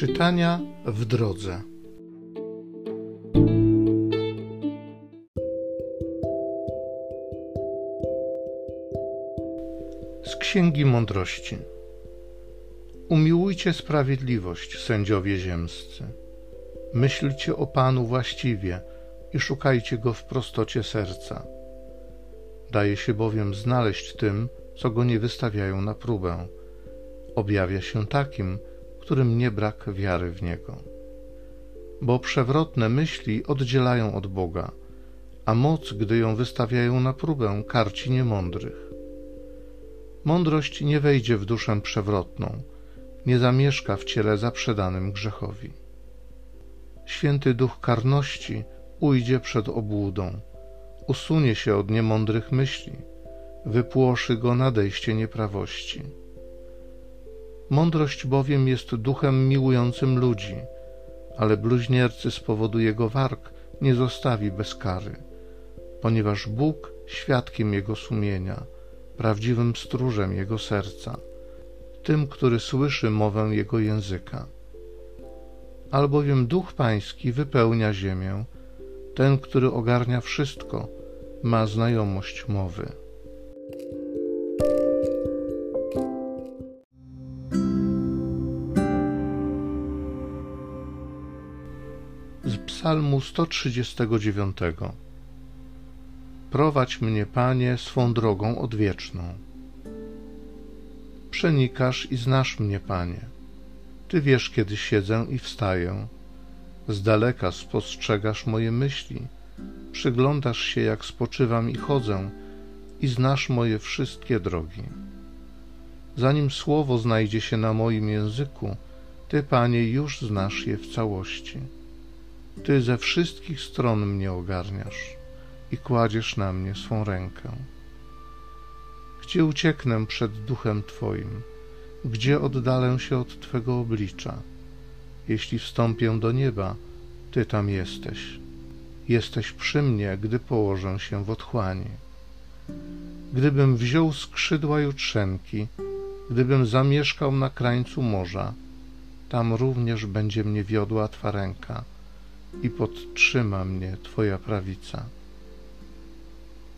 Czytania w drodze. Z Księgi Mądrości. Umiłujcie sprawiedliwość, sędziowie ziemscy. Myślcie o Panu właściwie i szukajcie Go w prostocie serca. Daje się bowiem znaleźć tym, co Go nie wystawiają na próbę. Objawia się takim, którym nie brak wiary w Niego. Bo przewrotne myśli oddzielają od Boga, a moc, gdy ją wystawiają na próbę, karci niemądrych. Mądrość nie wejdzie w duszę przewrotną, nie zamieszka w ciele zaprzedanym grzechowi. Święty duch karności ujdzie przed obłudą, usunie się od niemądrych myśli, wypłoszy go nadejście nieprawości. Mądrość bowiem jest duchem miłującym ludzi, ale bluźniercy z powodu jego warg nie zostawi bez kary, ponieważ Bóg świadkiem jego sumienia, prawdziwym stróżem jego serca, tym, który słyszy mowę jego języka. Albowiem Duch Pański wypełnia ziemię, ten, który ogarnia wszystko, ma znajomość mowy. Psalmu 139 Prowadź mnie, Panie, swą drogą odwieczną. Przenikasz i znasz mnie, Panie. Ty wiesz, kiedy siedzę i wstaję. Z daleka spostrzegasz moje myśli. Przyglądasz się, jak spoczywam i chodzę, i znasz moje wszystkie drogi. Zanim słowo znajdzie się na moim języku, Ty, Panie, już znasz je w całości. Ty ze wszystkich stron mnie ogarniasz i kładziesz na mnie swą rękę. Gdzie ucieknę przed duchem Twoim? Gdzie oddalę się od Twego oblicza? Jeśli wstąpię do nieba, Ty tam jesteś. Jesteś przy mnie, gdy położę się w otchłani. Gdybym wziął skrzydła jutrzenki, gdybym zamieszkał na krańcu morza, tam również będzie mnie wiodła Twa ręka i podtrzyma mnie Twoja prawica.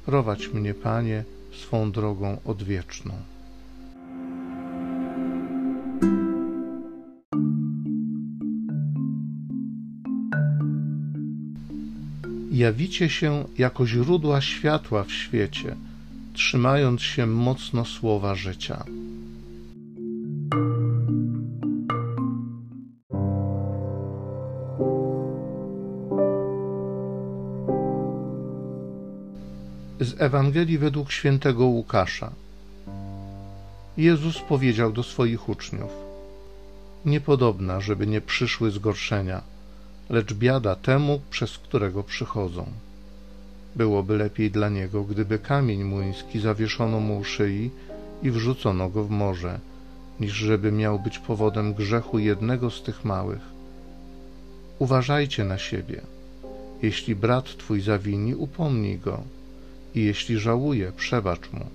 Prowadź mnie, Panie, swą drogą odwieczną. Jawicie się jako źródła światła w świecie, trzymając się mocno słowa życia. Z Ewangelii według świętego Łukasza. Jezus powiedział do swoich uczniów: Niepodobna, żeby nie przyszły zgorszenia, lecz biada temu, przez którego przychodzą. Byłoby lepiej dla niego, gdyby kamień młyński zawieszono mu u szyi i wrzucono go w morze, niż żeby miał być powodem grzechu jednego z tych małych. Uważajcie na siebie. Jeśli brat twój zawini, upomnij go i jeśli żałuje, przebacz mu.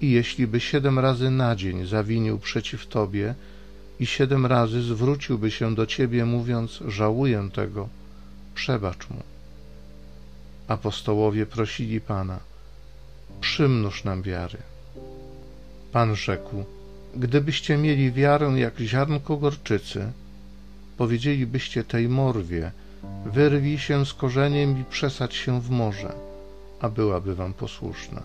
I jeśli by siedem razy na dzień zawinił przeciw Tobie i siedem razy zwróciłby się do Ciebie, mówiąc, żałuję tego, przebacz mu. Apostołowie prosili Pana, przymnóż nam wiary. Pan rzekł, gdybyście mieli wiarę jak ziarnko gorczycy, powiedzielibyście tej morwie, wyrwij się z korzeniem i przesadź się w morze a byłaby wam posłuszna.